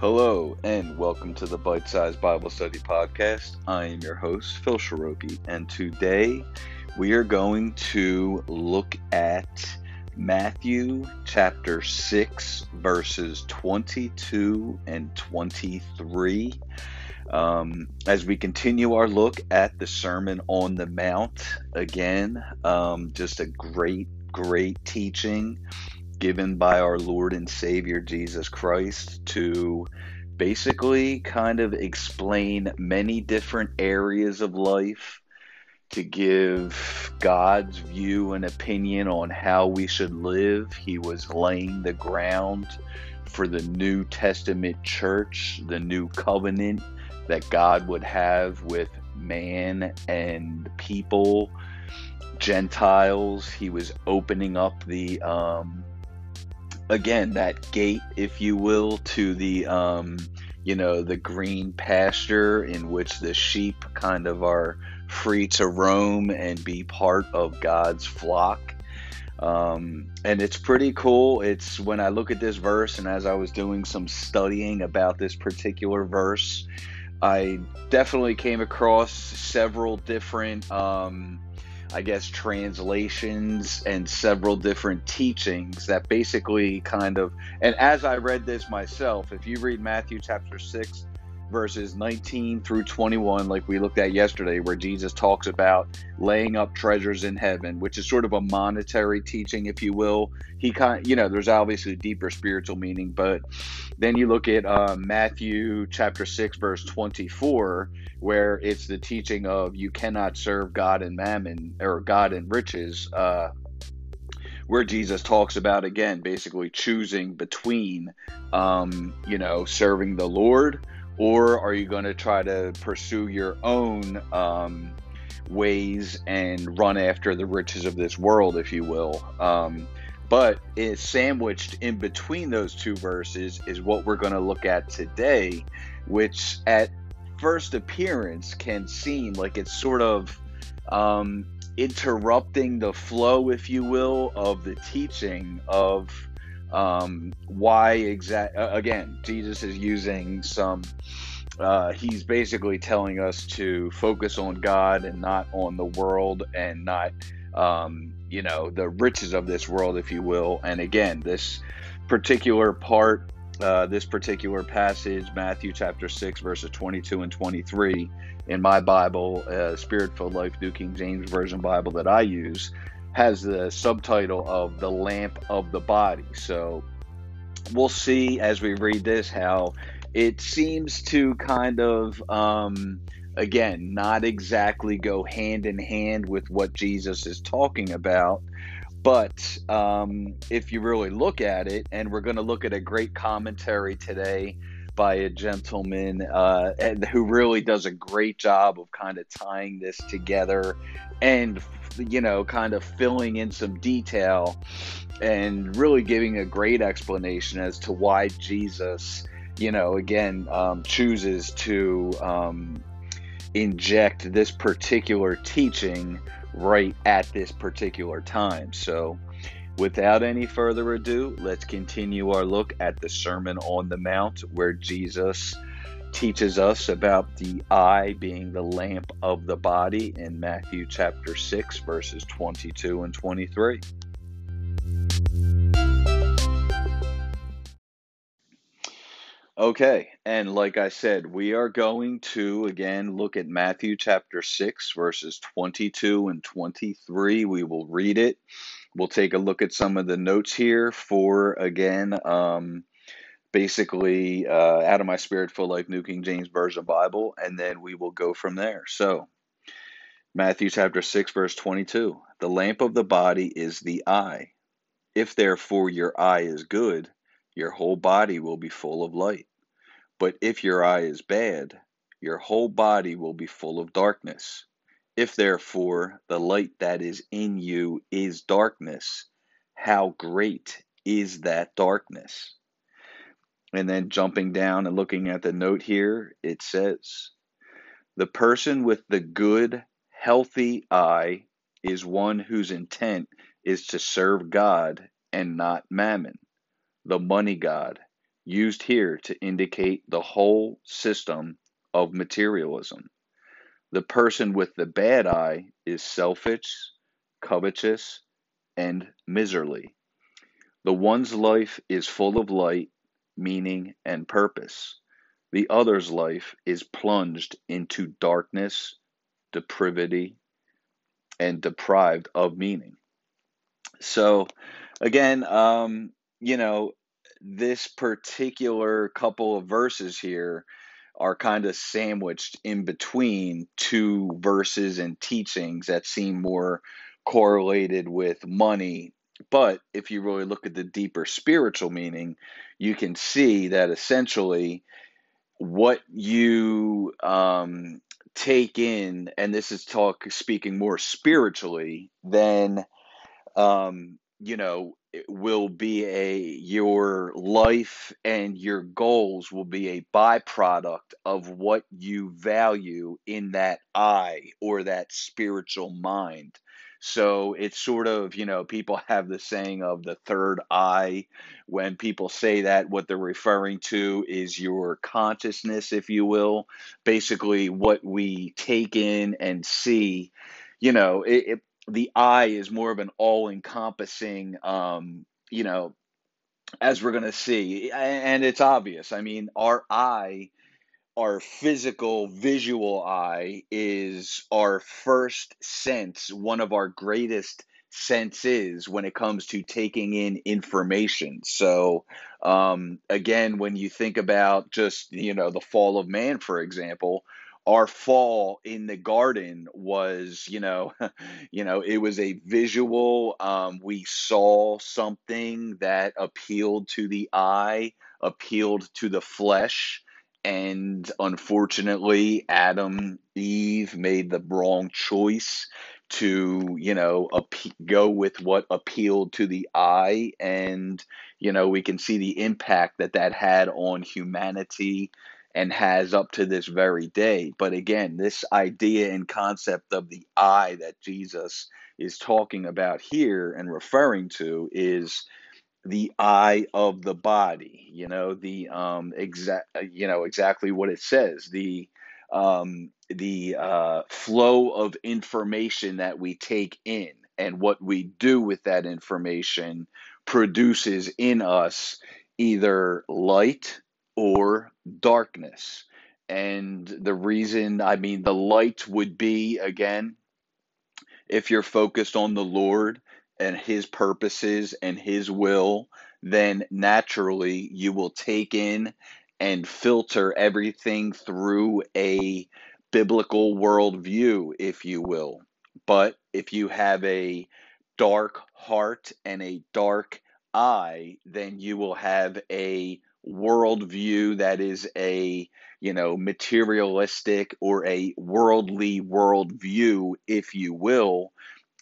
Hello, and welcome to the Bite Size Bible Study Podcast. I am your host, Phil Shiroki, and today we are going to look at Matthew chapter 6, verses 22 and 23. Um, as we continue our look at the Sermon on the Mount, again, um, just a great, great teaching given by our Lord and Savior Jesus Christ to basically kind of explain many different areas of life, to give God's view and opinion on how we should live. He was laying the ground for the New Testament church, the new covenant that God would have with man and people. Gentiles, he was opening up the um, again that gate if you will to the um you know the green pasture in which the sheep kind of are free to roam and be part of God's flock. Um, and it's pretty cool. It's when I look at this verse and as I was doing some studying about this particular verse I definitely came across several different um, I guess, translations and several different teachings that basically kind of, and as I read this myself, if you read Matthew chapter 6, verses 19 through 21, like we looked at yesterday, where Jesus talks about laying up treasures in heaven, which is sort of a monetary teaching, if you will. He kind, you know, there's obviously a deeper spiritual meaning, but then you look at uh, Matthew chapter 6, verse 24, where it's the teaching of you cannot serve God and mammon or God and riches. Uh, where Jesus talks about again, basically choosing between, um, you know, serving the Lord or are you going to try to pursue your own um, ways and run after the riches of this world, if you will? Um, but it's sandwiched in between those two verses is what we're going to look at today, which at first appearance can seem like it's sort of um, interrupting the flow, if you will, of the teaching of um, why exact uh, again jesus is using some uh, he's basically telling us to focus on god and not on the world and not um, you know the riches of this world if you will. And again this particular part uh, this particular passage matthew chapter 6 verses 22 and 23 in my bible uh, spirit filled life new king james version bible that i use has the subtitle of The Lamp of the Body. So we'll see as we read this how it seems to kind of, um, again, not exactly go hand in hand with what Jesus is talking about. But um, if you really look at it, and we're going to look at a great commentary today by a gentleman uh, who really does a great job of kind of tying this together and you know, kind of filling in some detail and really giving a great explanation as to why Jesus, you know, again, um, chooses to um, inject this particular teaching right at this particular time. So, without any further ado, let's continue our look at the Sermon on the Mount where Jesus teaches us about the eye being the lamp of the body in Matthew chapter 6, verses 22 and 23. Okay, and like I said, we are going to again look at Matthew chapter 6, verses 22 and 23. We will read it. We'll take a look at some of the notes here for again um, basically uh, out of my spirit filled life New King James Version Bible, and then we will go from there. So, Matthew chapter 6, verse 22 The lamp of the body is the eye. If therefore your eye is good, your whole body will be full of light. But if your eye is bad, your whole body will be full of darkness. If therefore the light that is in you is darkness, how great is that darkness? And then jumping down and looking at the note here, it says, The person with the good, healthy eye is one whose intent is to serve God and not mammon, the money God, used here to indicate the whole system of materialism. The person with the bad eye is selfish, covetous, and miserly. The one's life is full of light, meaning, and purpose. The other's life is plunged into darkness, depravity, and deprived of meaning. So, again, um, you know, this particular couple of verses here are kind of sandwiched in between two verses and teachings that seem more correlated with money. But if you really look at the deeper spiritual meaning, you can see that essentially what you um, take in, and this is talk speaking more spiritually, then um, you know it will be a your life and your goals will be a byproduct of what you value in that eye or that spiritual mind so it's sort of you know people have the saying of the third eye. When people say that what they're referring to is your consciousness if you will. Basically what we take in and see you know it, it the eye is more of an all-encompassing um, you know as we're going to see and it's obvious. I mean our eye our physical visual eye is our first sense one of our greatest senses when it comes to taking in information. So um, again when you think about just you know the fall of man for example our fall in the garden was you know you know it was a visual um, we saw something that appealed to the eye appealed to the flesh and unfortunately adam eve made the wrong choice to you know go with what appealed to the eye and you know we can see the impact that that had on humanity and has up to this very day. But again, this idea and concept of the eye that Jesus is talking about here and referring to is the eye of the body you know the um exact you know exactly what it says the um the uh flow of information that we take in and what we do with that information produces in us either light or darkness. And the reason, I mean, the light would be, again, if you're focused on the Lord and His purposes and His will, then naturally you will take in and filter everything through a biblical worldview, if you will. But if you have a dark heart and a dark eye, then you will have a worldview that is a you know materialistic or a worldly worldview, if you will.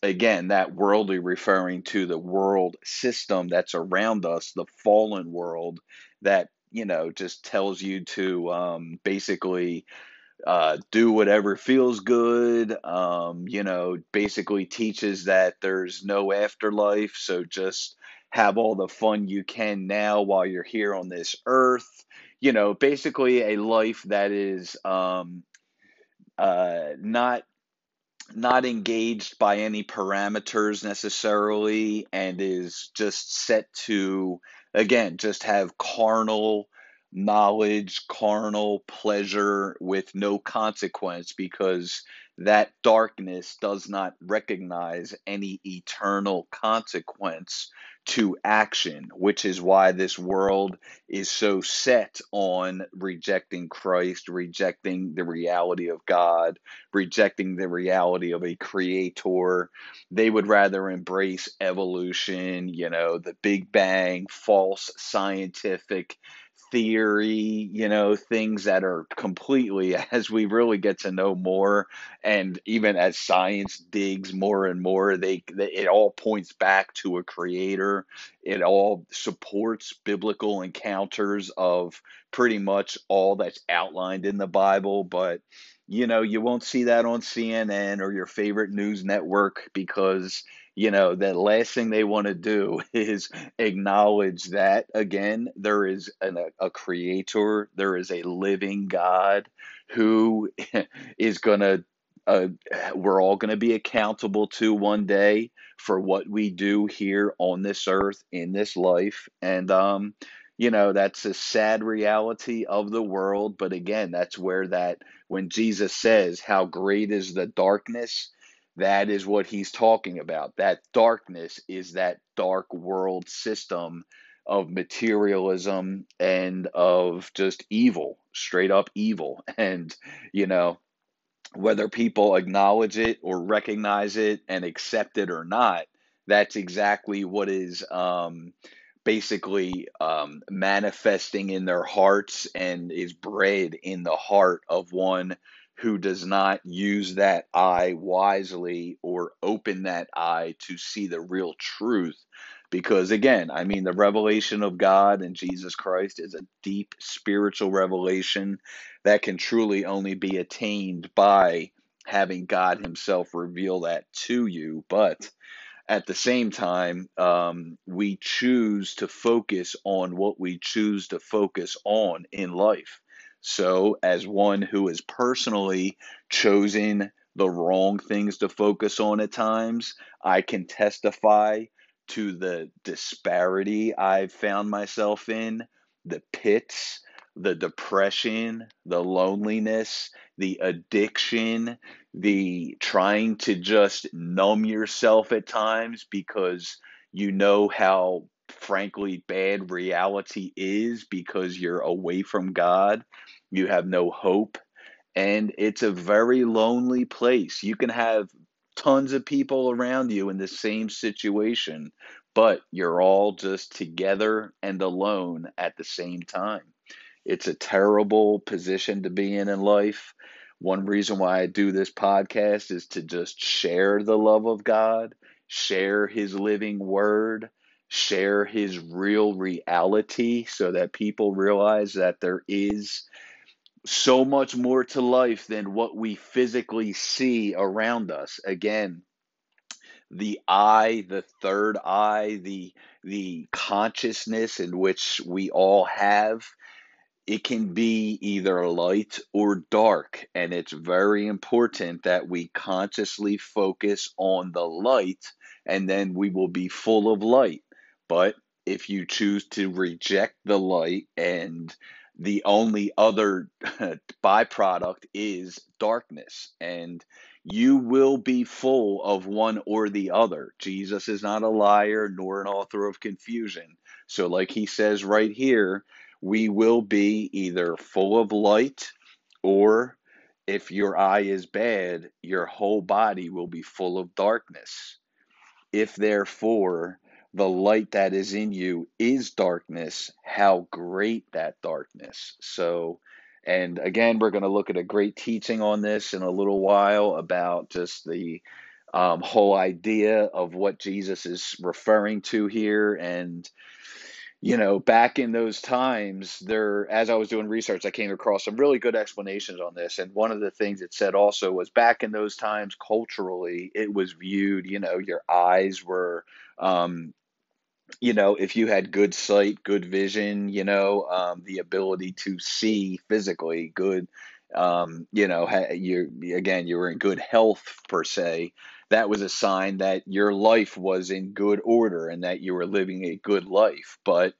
Again, that worldly referring to the world system that's around us, the fallen world that you know just tells you to um, basically uh, do whatever feels good. Um, you know, basically teaches that there's no afterlife, so just have all the fun you can now while you're here on this earth. You know, basically a life that is um, uh, not not engaged by any parameters necessarily and is just set to again just have carnal knowledge, carnal pleasure with no consequence because that darkness does not recognize any eternal consequence to action, which is why this world is so set on rejecting Christ, rejecting the reality of God, rejecting the reality of a creator. They would rather embrace evolution, you know, the Big Bang, false scientific theory, you know, things that are completely, as we really get to know more, and even as science digs more and more, they, they it all points back to a creator. It all supports biblical encounters of pretty much all that's outlined in the Bible, but you know, you won't see that on CNN or your favorite news network because you know, the last thing they want to do is acknowledge that, again, there is an, a, a creator, there is a living God who is going to, uh, we're all going to be accountable to one day for what we do here on this earth in this life. And, um, you know, that's a sad reality of the world. But again, that's where that, when Jesus says, How great is the darkness, that is what he's talking about. That darkness is that dark world system of materialism and of just evil, straight up evil. And, you know, whether people acknowledge it or recognize it and accept it or not, that's exactly what is um, basically um, manifesting in their hearts and is bred in the heart of one who does not use that eye wisely or open that eye to see the real truth. Because again, I mean, the revelation of God and Jesus Christ is a deep spiritual revelation that can truly only be attained by having God Himself reveal that to you. But at the same time, um, we choose to focus on what we choose to focus on in life. So, as one who has personally chosen the wrong things to focus on at times, I can testify to the disparity I've found myself in, the pits, the depression, the loneliness, the addiction, the trying to just numb yourself at times because you know how frankly bad reality is because you're away from God you have no hope, and it's a very lonely place. You can have tons of people around you in the same situation, but you're all just together and alone at the same time. It's a terrible position to be in in life. One reason why I do this podcast is to just share the love of God, share His living word, share His real reality so that people realize that there is so much more to life than what we physically see around us. Again, the eye, the third eye, the the consciousness in which we all have, it can be either light or dark, and it's very important that we consciously focus on the light and then we will be full of light. But if you choose to reject the light and the only other byproduct is darkness and you will be full of one or the other. Jesus is not a liar nor an author of confusion. So like he says right here we will be either full of light or if your eye is bad your whole body will be full of darkness. If therefore the light that is in you is darkness, how great that darkness. So, and again, we're going to look at a great teaching on this in a little while about just the um, whole idea of what Jesus is referring to here. And, you know, back in those times, there, as I was doing research, I came across some really good explanations on this. And one of the things it said also was back in those times, culturally, it was viewed, you know, your eyes were um, you know, if you had good sight, good vision, you know, um, the ability to see physically, good, um, you know, you again, you were in good health per se. That was a sign that your life was in good order and that you were living a good life. But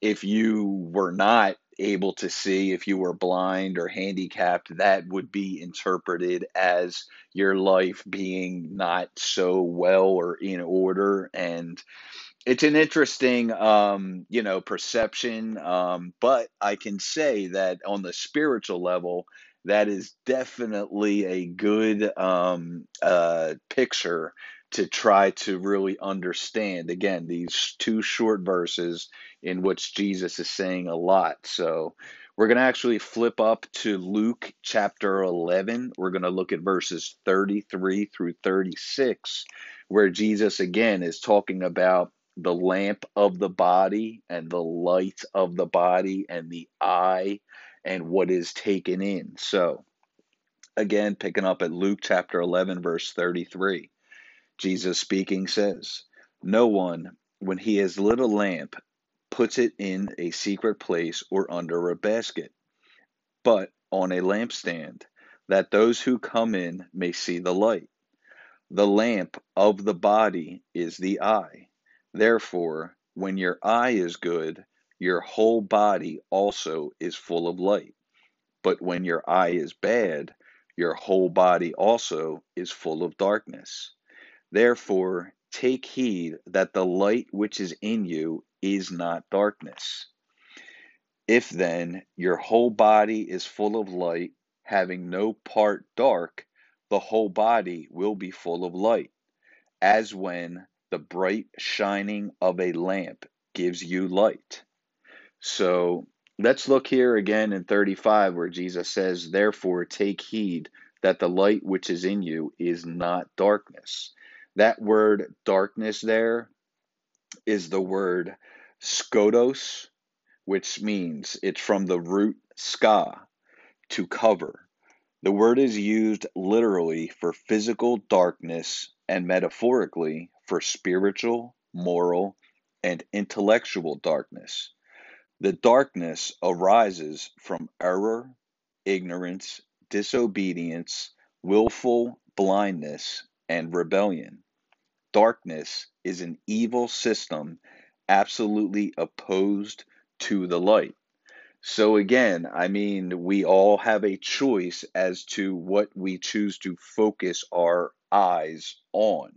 if you were not able to see, if you were blind or handicapped, that would be interpreted as your life being not so well or in order. And it's an interesting um, you know perception um, but i can say that on the spiritual level that is definitely a good um, uh, picture to try to really understand. Again these two short verses in which jesus is saying a lot. So we're going to actually flip up to luke chapter 11 we're going to look at verses 33 through 36 where jesus again is talking about the lamp of the body and the light of the body and the eye and what is taken in. So, again, picking up at Luke chapter 11, verse 33. Jesus speaking says, No one, when he has lit a lamp, puts it in a secret place or under a basket, but on a lampstand, that those who come in may see the light. The lamp of the body is the eye. Therefore, when your eye is good, your whole body also is full of light. But when your eye is bad, your whole body also is full of darkness. Therefore, take heed that the light which is in you is not darkness. If then your whole body is full of light, having no part dark, the whole body will be full of light, as when the bright shining of a lamp gives you light. So let's look here again in 35 where Jesus says, Therefore take heed that the light which is in you is not darkness. That word darkness there is the word skotos, which means it's from the root ska, to cover. The word is used literally for physical darkness and metaphorically for spiritual, moral, and intellectual darkness. The darkness arises from error, ignorance, disobedience, willful blindness, and rebellion. Darkness is an evil system absolutely opposed to the light. So, again, I mean, we all have a choice as to what we choose to focus our eyes on,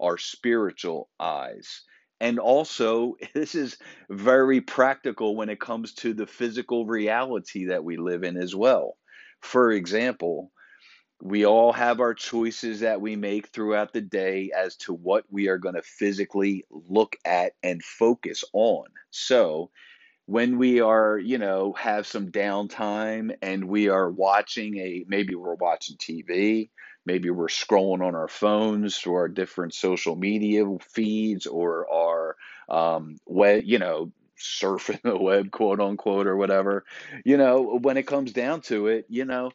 our spiritual eyes. And also, this is very practical when it comes to the physical reality that we live in as well. For example, we all have our choices that we make throughout the day as to what we are going to physically look at and focus on. So, when we are, you know, have some downtime and we are watching a maybe we're watching TV, maybe we're scrolling on our phones through our different social media feeds or our um, web, you know, surfing the web, quote unquote, or whatever. You know, when it comes down to it, you know,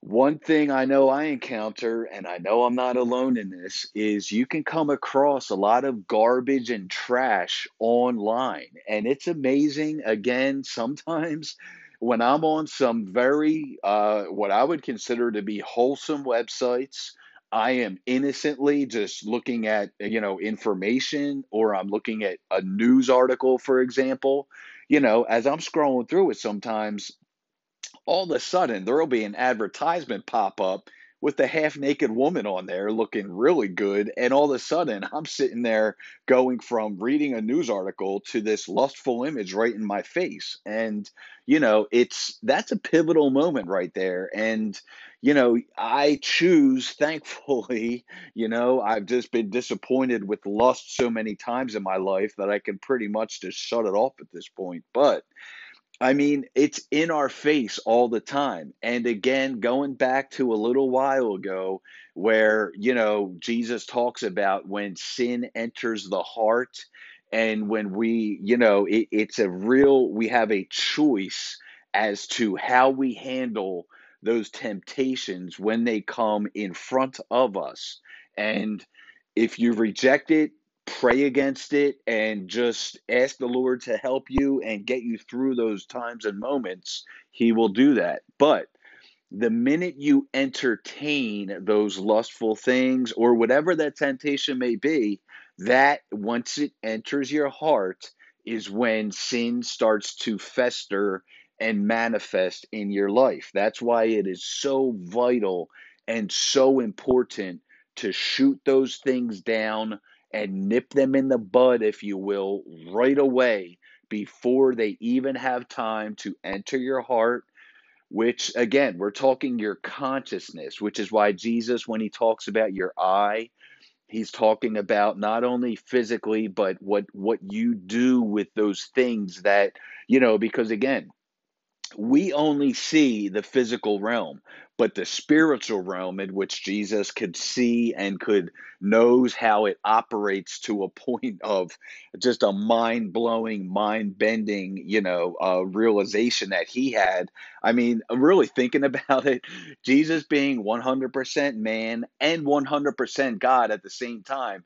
one thing I know I encounter, and I know I'm not alone in this, is you can come across a lot of garbage and trash online. And it's amazing, again, sometimes when I'm on some very, uh, what I would consider to be wholesome websites, I am innocently just looking at, you know, information or I'm looking at a news article, for example. You know, as I'm scrolling through it sometimes, all of a sudden there'll be an advertisement pop up with the half naked woman on there looking really good. And all of a sudden, I'm sitting there going from reading a news article to this lustful image right in my face. And, you know, it's that's a pivotal moment right there. And, you know, I choose, thankfully, you know, I've just been disappointed with lust so many times in my life that I can pretty much just shut it off at this point. But, I mean, it's in our face all the time. And again, going back to a little while ago, where, you know, Jesus talks about when sin enters the heart and when we, you know, it, it's a real, we have a choice as to how we handle those temptations when they come in front of us. And if you reject it, pray against it and just ask the Lord to help you and get you through those times and moments, He will do that. But the minute you entertain those lustful things or whatever that temptation may be, that once it enters your heart is when sin starts to fester and manifest in your life. That's why it is so vital and so important to shoot those things down and nip them in the bud, if you will, right away before they even have time to enter your heart. Which, again, we're talking your consciousness, which is why Jesus, when he talks about your eye, he's talking about not only physically, but what, what you do with those things that, you know, because again, we only see the physical realm but the spiritual realm in which jesus could see and could knows how it operates to a point of just a mind-blowing mind-bending you know uh, realization that he had. I mean really thinking about it. Jesus being 100% man and 100% god at the same time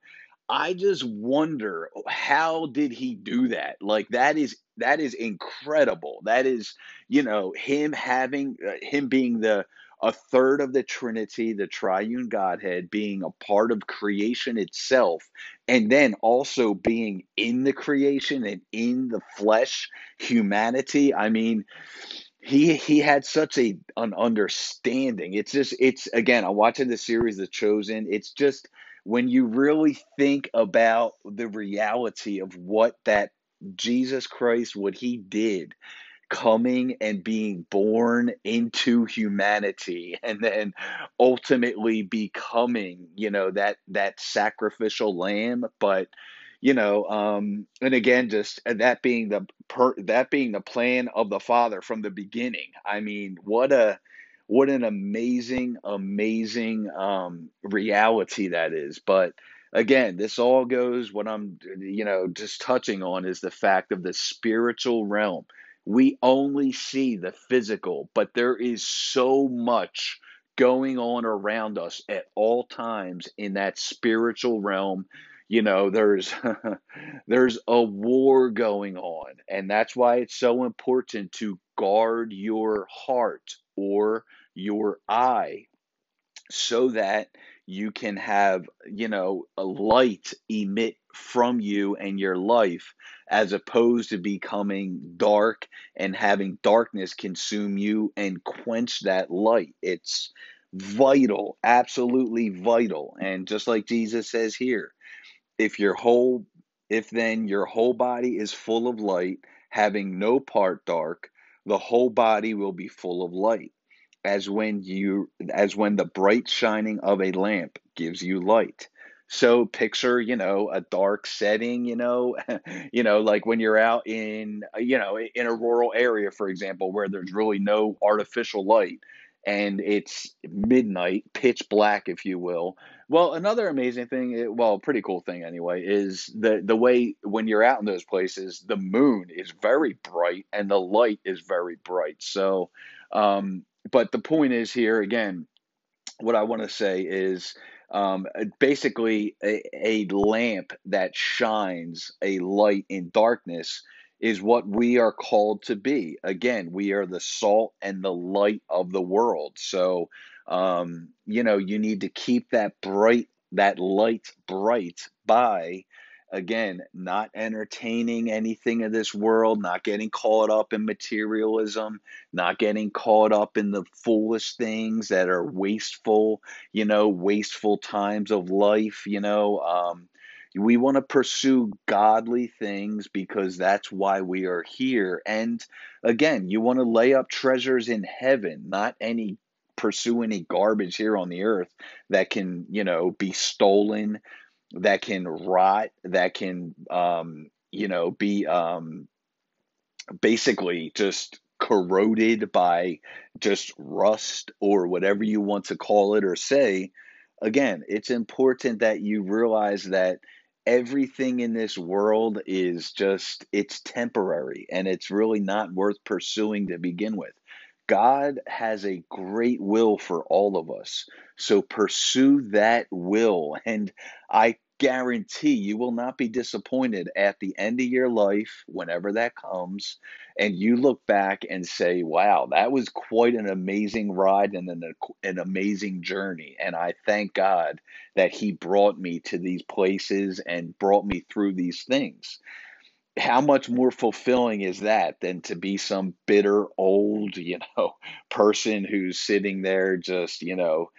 I just wonder how did he do that? Like that is that is incredible. That is, you know, him having uh, him being the a third of the Trinity, the triune Godhead, being a part of creation itself, and then also being in the creation and in the flesh, humanity. I mean, he he had such a an understanding. It's just it's again, I'm watching the series The Chosen. It's just when you really think about the reality of what that Jesus Christ, what he did, coming and being born into humanity and then ultimately becoming, you know, that that sacrificial lamb, but you know, um, and again, just that being the per, that being the plan of the Father from the beginning. I mean, what a what an amazing, amazing um, reality that is. But again, this all goes, what I'm, you know, just touching on is the fact of the spiritual realm. We only see the physical, but there is so much going on around us at all times in that spiritual realm you know there's there's a war going on and that's why it's so important to guard your heart or your eye so that you can have you know a light emit from you and your life as opposed to becoming dark and having darkness consume you and quench that light. It's vital absolutely vital. And just like Jesus says here if your whole if then your whole body is full of light having no part dark the whole body will be full of light as when you as when the bright shining of a lamp gives you light so picture you know a dark setting you know you know like when you're out in you know in a rural area for example where there's really no artificial light and it's midnight, pitch black, if you will. Well, another amazing thing, well, pretty cool thing anyway, is the the way when you're out in those places, the moon is very bright and the light is very bright. So, um, but the point is here again, what I want to say is um, basically a, a lamp that shines a light in darkness is what we are called to be. Again, we are the salt and the light of the world. So, um, you know, you need to keep that bright, that light bright by, again, not entertaining anything of this world, not getting caught up in materialism, not getting caught up in the foolish things that are wasteful, you know, wasteful times of life, you know. Um, we want to pursue godly things because that's why we are here. And again, you want to lay up treasures in heaven, not any pursue any garbage here on the earth that can, you know, be stolen, that can rot, that can, um, you know, be um, basically just corroded by just rust or whatever you want to call it or say. Again, it's important that you realize that everything in this world is just it's temporary and it's really not worth pursuing to begin with. God has a great will for all of us. So pursue that will and I guarantee you will not be disappointed at the end of your life, whenever that comes, and you look back and say, wow, that was quite an amazing ride and an, an amazing journey. And I thank God that He brought me to these places and brought me through these things. How much more fulfilling is that than to be some bitter old, you know, person who's sitting there just, you know,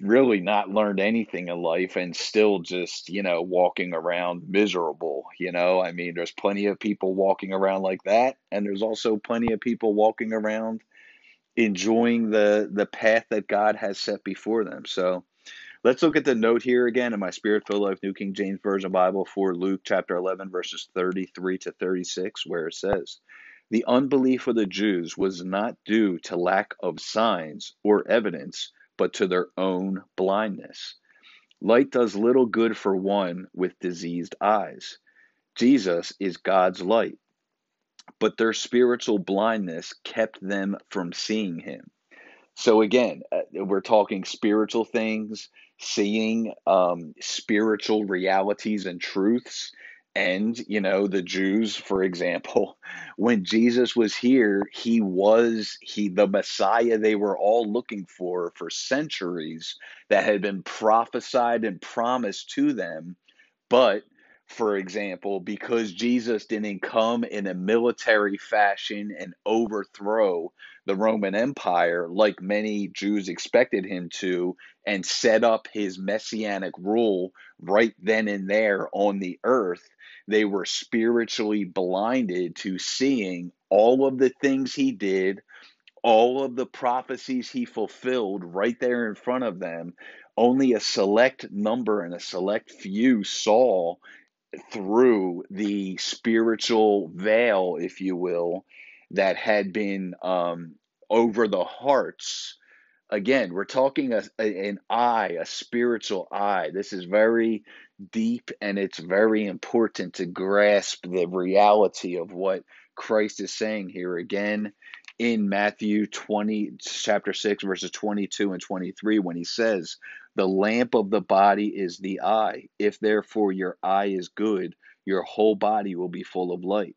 really not learned anything in life and still just, you know, walking around miserable, you know? I mean, there's plenty of people walking around like that and there's also plenty of people walking around enjoying the the path that God has set before them. So, let's look at the note here again in my Spirit-filled Life New King James Version Bible for Luke chapter 11 verses 33 to 36 where it says, The unbelief of the Jews was not due to lack of signs or evidence, but to their own blindness. Light does little good for one with diseased eyes. Jesus is God's light, but their spiritual blindness kept them from seeing him. So, again, uh, we're talking spiritual things, seeing um, spiritual realities and truths. And, you know, the Jews, for example, when Jesus was here, he was he the Messiah they were all looking for for centuries that had been prophesied and promised to them. But for example, because Jesus didn't come in a military fashion and overthrow the Roman Empire like many Jews expected him to and set up his messianic rule right then and there on the earth, they were spiritually blinded to seeing all of the things he did, all of the prophecies he fulfilled right there in front of them. Only a select number and a select few saw through the spiritual veil, if you will, that had been um, over the hearts. Again, we're talking a, an eye, a spiritual eye. This is very deep and it's very important to grasp the reality of what Christ is saying here. Again, in Matthew 20, chapter 6, verses 22 and 23, when he says, The lamp of the body is the eye. If therefore your eye is good, your whole body will be full of light.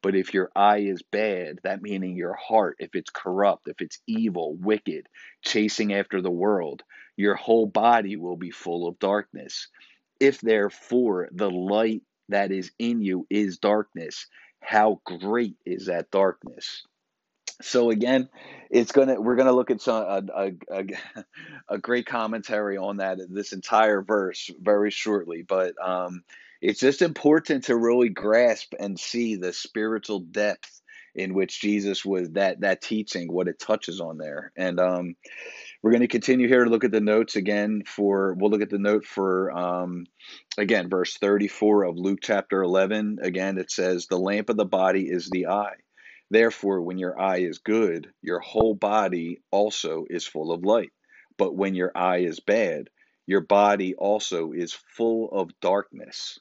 But if your eye is bad, that meaning your heart, if it's corrupt, if it's evil, wicked, chasing after the world, your whole body will be full of darkness. If therefore the light that is in you is darkness, how great is that darkness? So again, it's gonna we're gonna look at some a, a, a, great commentary on that this entire verse very shortly, but um, it's just important to really grasp and see the spiritual depth in which Jesus was that that teaching, what it touches on there, and um, we're going to continue here to look at the notes again for we'll look at the note for um, again verse 34 of luke chapter 11 again it says the lamp of the body is the eye Therefore, when your eye is good, your whole body also is full of light. But when your eye is bad, your body also is full of darkness.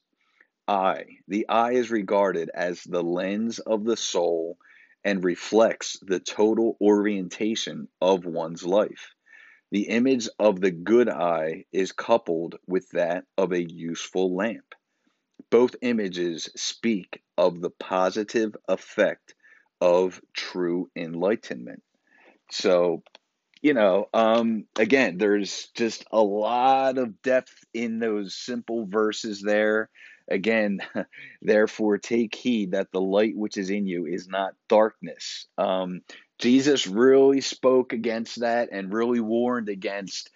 Eye. The eye is regarded as the lens of the soul and reflects the total orientation of one's life. The image of the good eye is coupled with that of a useful lamp. Both images speak of the positive effect of true enlightenment. So, you know, um, again, there's just a lot of depth in those simple verses there. Again, therefore, take heed that the light which is in you is not darkness. Um, Jesus really spoke against that and really warned against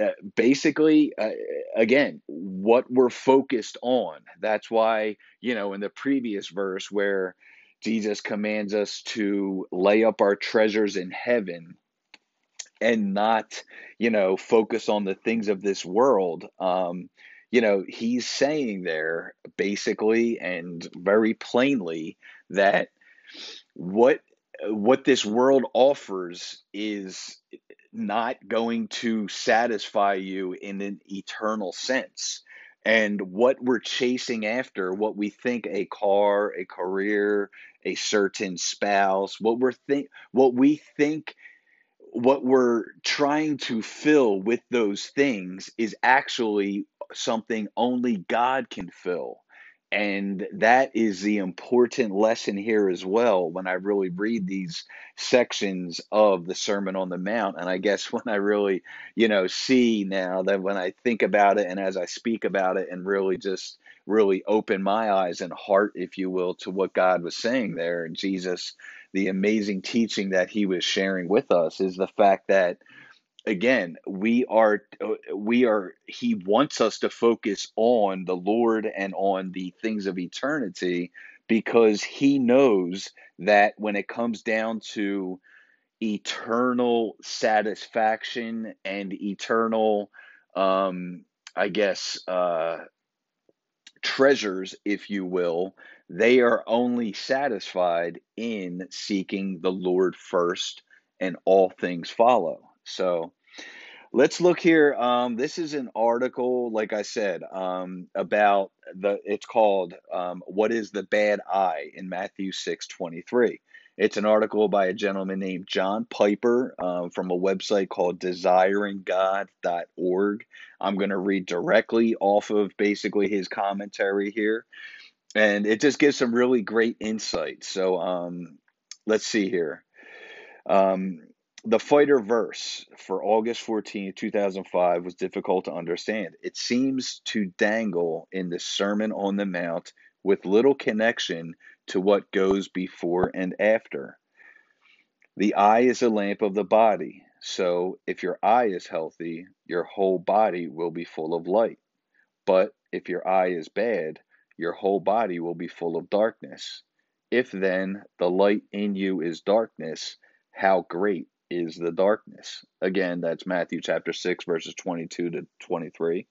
uh, basically, uh, again, what we're focused on. That's why, you know, in the previous verse where Jesus commands us to lay up our treasures in heaven and not, you know, focus on the things of this world. Um, you know, he's saying there basically and very plainly that what what this world offers is not going to satisfy you in an eternal sense and what we're chasing after, what we think a car, a career, a certain spouse, what we're think what we think what we're trying to fill with those things is actually something only God can fill. And that is the important lesson here as well when I really read these sections of the Sermon on the Mount. And I guess when I really, you know, see now that when I think about it and as I speak about it and really just really open my eyes and heart, if you will, to what God was saying there. And Jesus, the amazing teaching that he was sharing with us is the fact that again we are we are he wants us to focus on the lord and on the things of eternity because he knows that when it comes down to eternal satisfaction and eternal um i guess uh treasures if you will they are only satisfied in seeking the Lord first, and all things follow. So let's look here. Um, this is an article, like I said, um, about the. It's called um, "What is the Bad Eye?" in Matthew six twenty three. It's an article by a gentleman named John Piper um, from a website called desiringgod.org. I'm going to read directly off of basically his commentary here and it just gives some really great insight. So um, let's see here. Um, the fighter verse for August 14, 2005 was difficult to understand. It seems to dangle in the Sermon on the Mount with little connection to what goes before and after. The eye is a lamp of the body. So if your eye is healthy, your whole body will be full of light. But if your eye is bad, your whole body will be full of darkness. If then the light in you is darkness, how great is the darkness? Again, that's Matthew chapter 6, verses 22 to 23.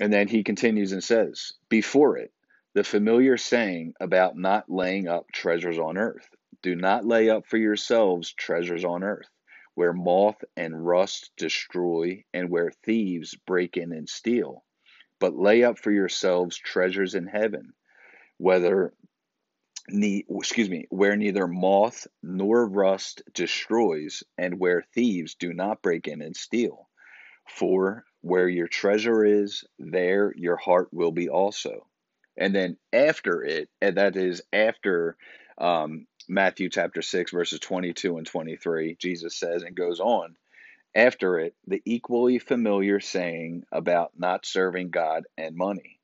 And then he continues and says, Before it, the familiar saying about not laying up treasures on earth. Do not lay up for yourselves treasures on earth, where moth and rust destroy, and where thieves break in and steal but lay up for yourselves treasures in heaven, whether ne- excuse me, where neither moth nor rust destroys, and where thieves do not break in and steal. For where your treasure is, there your heart will be also. And then after it, and that is after um, Matthew chapter 6, verses 22 and 23, Jesus says and goes on after it, the equally familiar saying about not serving God and money,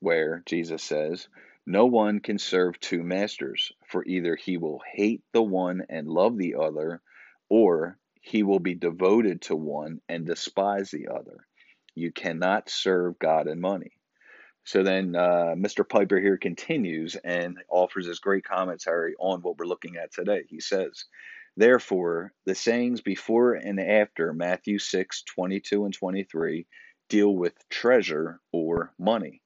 where Jesus says, No one can serve two masters, for either he will hate the one and love the other, or he will be devoted to one and despise the other. You cannot serve God and money. So then uh, Mr. Piper here continues and offers this great commentary on what we're looking at today. He says, Therefore, the sayings before and after Matthew 6 22 and 23 deal with treasure or money.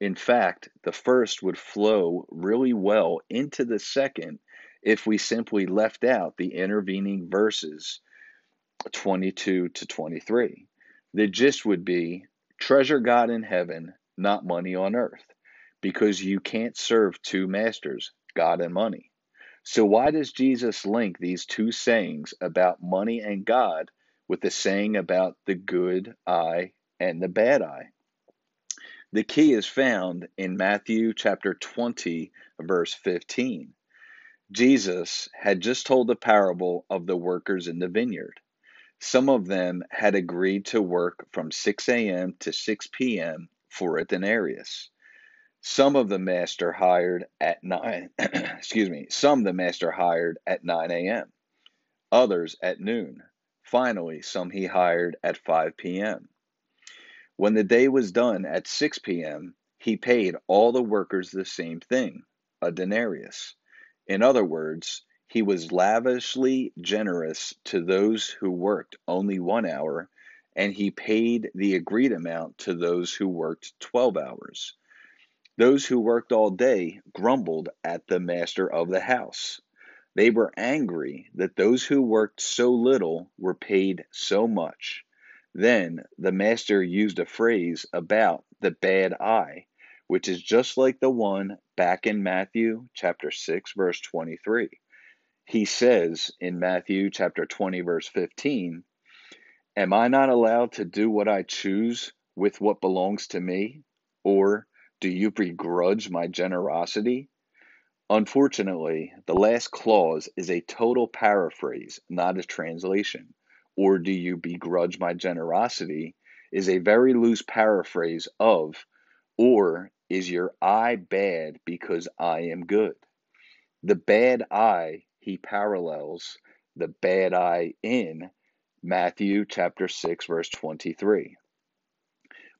In fact, the first would flow really well into the second if we simply left out the intervening verses 22 to 23. The gist would be treasure God in heaven, not money on earth, because you can't serve two masters, God and money. So, why does Jesus link these two sayings about money and God with the saying about the good eye and the bad eye? The key is found in Matthew chapter 20, verse 15. Jesus had just told the parable of the workers in the vineyard. Some of them had agreed to work from 6 a.m. to 6 p.m. for a denarius. Some of the master hired at 9, excuse me, some the master hired at 9 a.m., others at noon. Finally, some he hired at 5 p.m. When the day was done at 6 p.m., he paid all the workers the same thing, a denarius. In other words, he was lavishly generous to those who worked only one hour, and he paid the agreed amount to those who worked 12 hours. Those who worked all day grumbled at the master of the house. They were angry that those who worked so little were paid so much. Then the master used a phrase about the bad eye, which is just like the one back in Matthew chapter 6 verse 23. He says in Matthew chapter 20 verse 15, "Am I not allowed to do what I choose with what belongs to me? Or do you begrudge my generosity? Unfortunately, the last clause is a total paraphrase, not a translation. Or do you begrudge my generosity is a very loose paraphrase of, or is your eye bad because I am good? The bad eye, he parallels the bad eye in Matthew chapter 6, verse 23.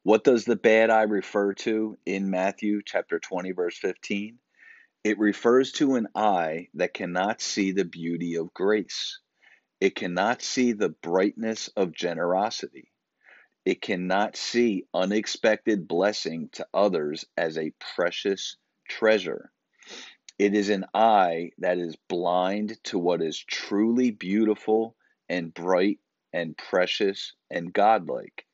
What does the bad eye refer to in Matthew chapter 20, verse 15? It refers to an eye that cannot see the beauty of grace. It cannot see the brightness of generosity. It cannot see unexpected blessing to others as a precious treasure. It is an eye that is blind to what is truly beautiful and bright and precious and godlike.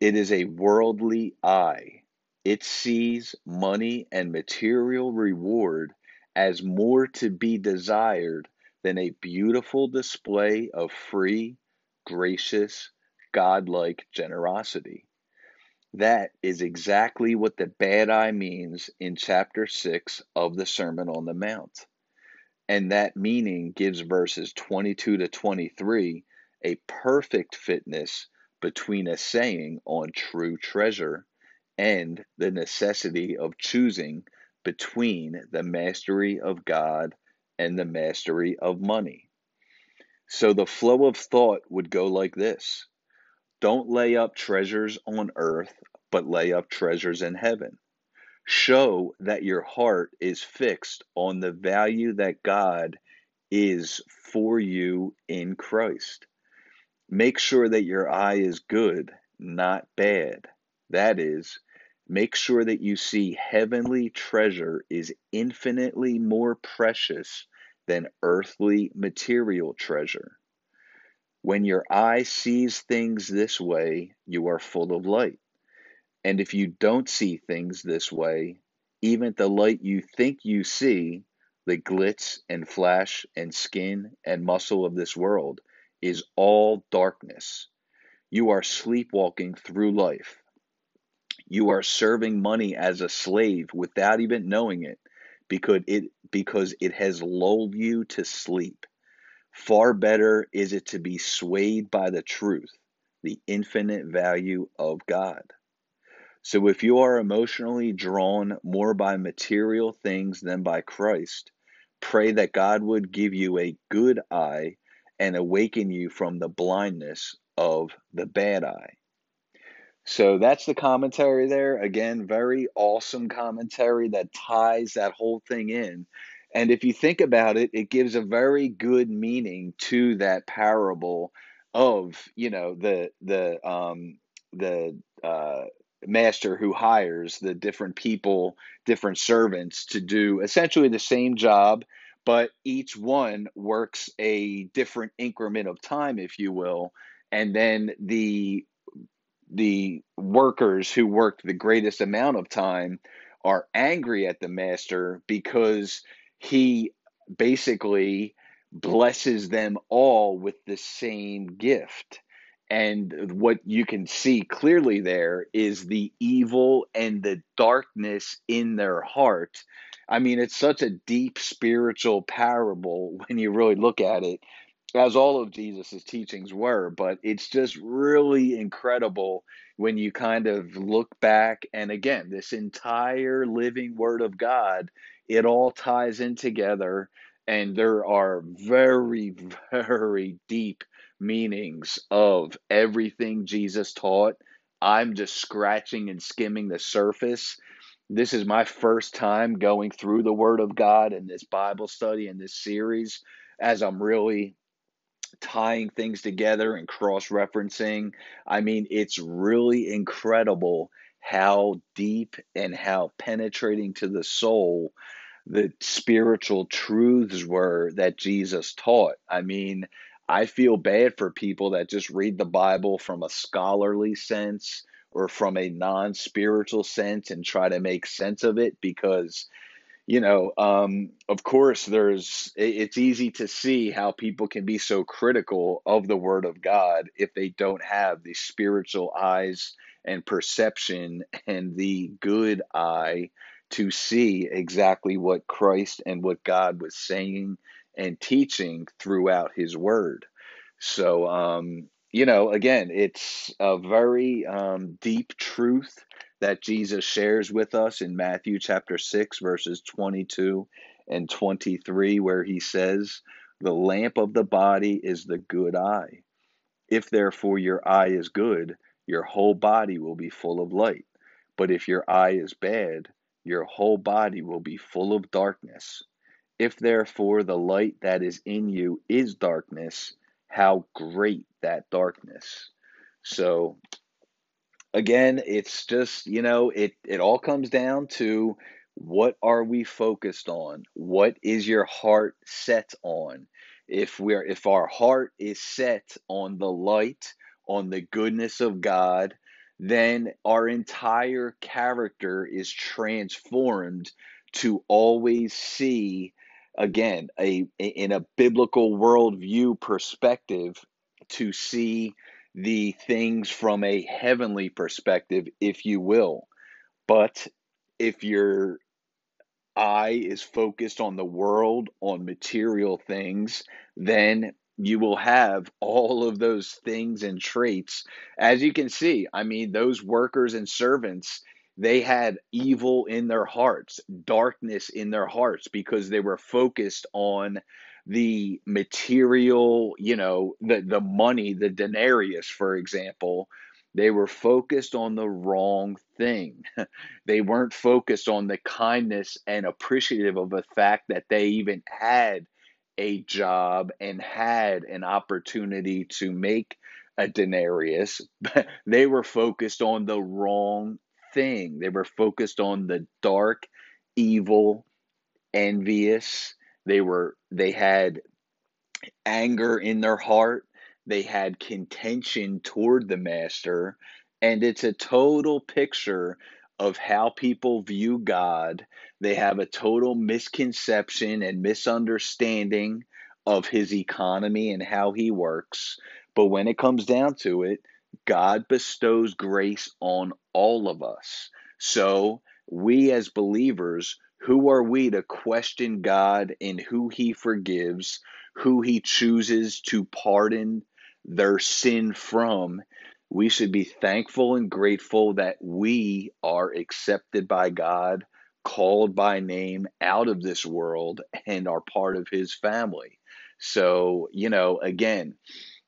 It is a worldly eye. It sees money and material reward as more to be desired than a beautiful display of free, gracious, godlike generosity. That is exactly what the bad eye means in chapter 6 of the Sermon on the Mount. And that meaning gives verses 22 to 23 a perfect fitness between a saying on true treasure and the necessity of choosing between the mastery of God and the mastery of money. So the flow of thought would go like this Don't lay up treasures on earth, but lay up treasures in heaven. Show that your heart is fixed on the value that God is for you in Christ. Make sure that your eye is good, not bad. That is, Make sure that you see heavenly treasure is infinitely more precious than earthly material treasure. When your eye sees things this way, you are full of light. And if you don't see things this way, even the light you think you see, the glitz and flash and skin and muscle of this world, is all darkness. You are sleepwalking through life you are serving money as a slave without even knowing it because it because it has lulled you to sleep. Far better is it to be swayed by the truth, the infinite value of God. So if you are emotionally drawn more by material things than by Christ, pray that God would give you a good eye and awaken you from the blindness of the bad eye. So that's the commentary there. Again, very awesome commentary that ties that whole thing in. And if you think about it, it gives a very good meaning to that parable of, you know, the the um the uh master who hires the different people, different servants to do essentially the same job, but each one works a different increment of time, if you will. And then the the workers who worked the greatest amount of time are angry at the master because he basically blesses them all with the same gift. And what you can see clearly there is the evil and the darkness in their heart. I mean, it's such a deep spiritual parable when you really look at it as all of Jesus's teachings were, but it's just really incredible when you kind of look back and again, this entire living word of God, it all ties in together and there are very very deep meanings of everything Jesus taught. I'm just scratching and skimming the surface. This is my first time going through the Word of God in this Bible study in this series as I'm really tying things together and cross referencing. I mean, it's really incredible how deep and how penetrating to the soul the spiritual truths were that Jesus taught. I mean, I feel bad for people that just read the Bible from a scholarly sense or from a non spiritual sense and try to make sense of it because you know, um, of course, there's it's easy to see how people can be so critical of the Word of God if they don't have the spiritual eyes and perception and the good eye to see exactly what Christ and what God was saying and teaching throughout His Word. So, um, you know, again, it's a very um, deep truth that Jesus shares with us in Matthew chapter 6, verses 22 and 23, where he says, The lamp of the body is the good eye. If therefore your eye is good, your whole body will be full of light. But if your eye is bad, your whole body will be full of darkness. If therefore the light that is in you is darkness, how great that darkness. So again, it's just, you know, it, it all comes down to What are we focused on? What is your heart set on? If we're if our heart is set on the light, on the goodness of God, then our entire character is transformed to always see again a in a biblical worldview perspective to see the things from a heavenly perspective if you will. But if your eye is focused on the world on material things then you will have all of those things and traits. As you can see i mean those workers and servants they had evil in their hearts, darkness in their hearts because they were focused on the material, you know, the, the money, the denarius, for example. They were focused on the wrong thing. they weren't focused on the kindness and appreciative of the fact that they even had a job and had an opportunity to make a denarius. they were focused on the wrong thing. They were focused on the dark, evil, envious. They were they had anger in their heart. They had contention toward the master, and it's a total picture of how people view God. They have a total misconception and misunderstanding of his economy and how he works. But when it comes down to it, God bestows grace on all of us. So, we as believers, who are we to question God and who He forgives, who He chooses to pardon their sin from? We should be thankful and grateful that we are accepted by God, called by name out of this world, and are part of His family. So, you know, again,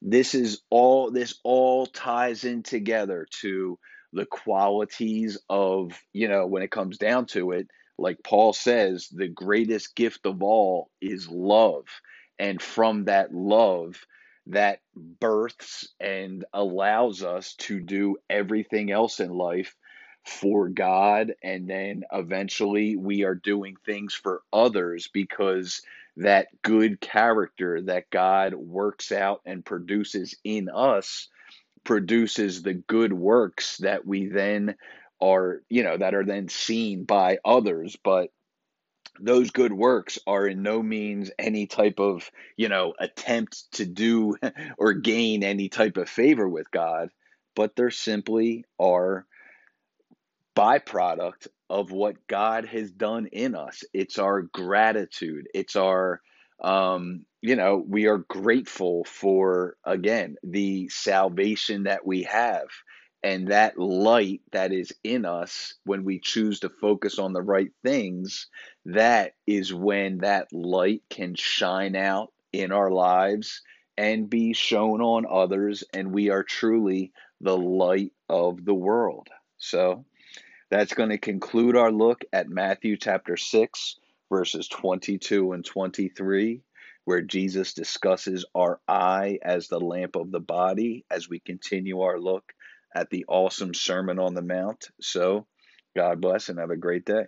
this is all this all ties in together to the qualities of you know when it comes down to it like paul says the greatest gift of all is love. And from that love that births and allows us to do everything else in life for God. And then eventually we are doing things for others because that good character that God works out and produces in us produces the good works that we then are, you know, that are then seen by others. But those good works are in no means any type of, you know, attempt to do or gain any type of favor with God, but they're simply are byproduct of what God has done in us. It's our gratitude. It's our, um, you know, we are grateful for, again, the salvation that we have. And that light that is in us when we choose to focus on the right things, that is when that light can shine out in our lives and be shown on others. And we are truly the light of the world. So, that's going to conclude our look at Matthew chapter 6, verses 22 and 23, where Jesus discusses our eye as the lamp of the body as we continue our look at the awesome Sermon on the Mount. So, God bless and have a great day.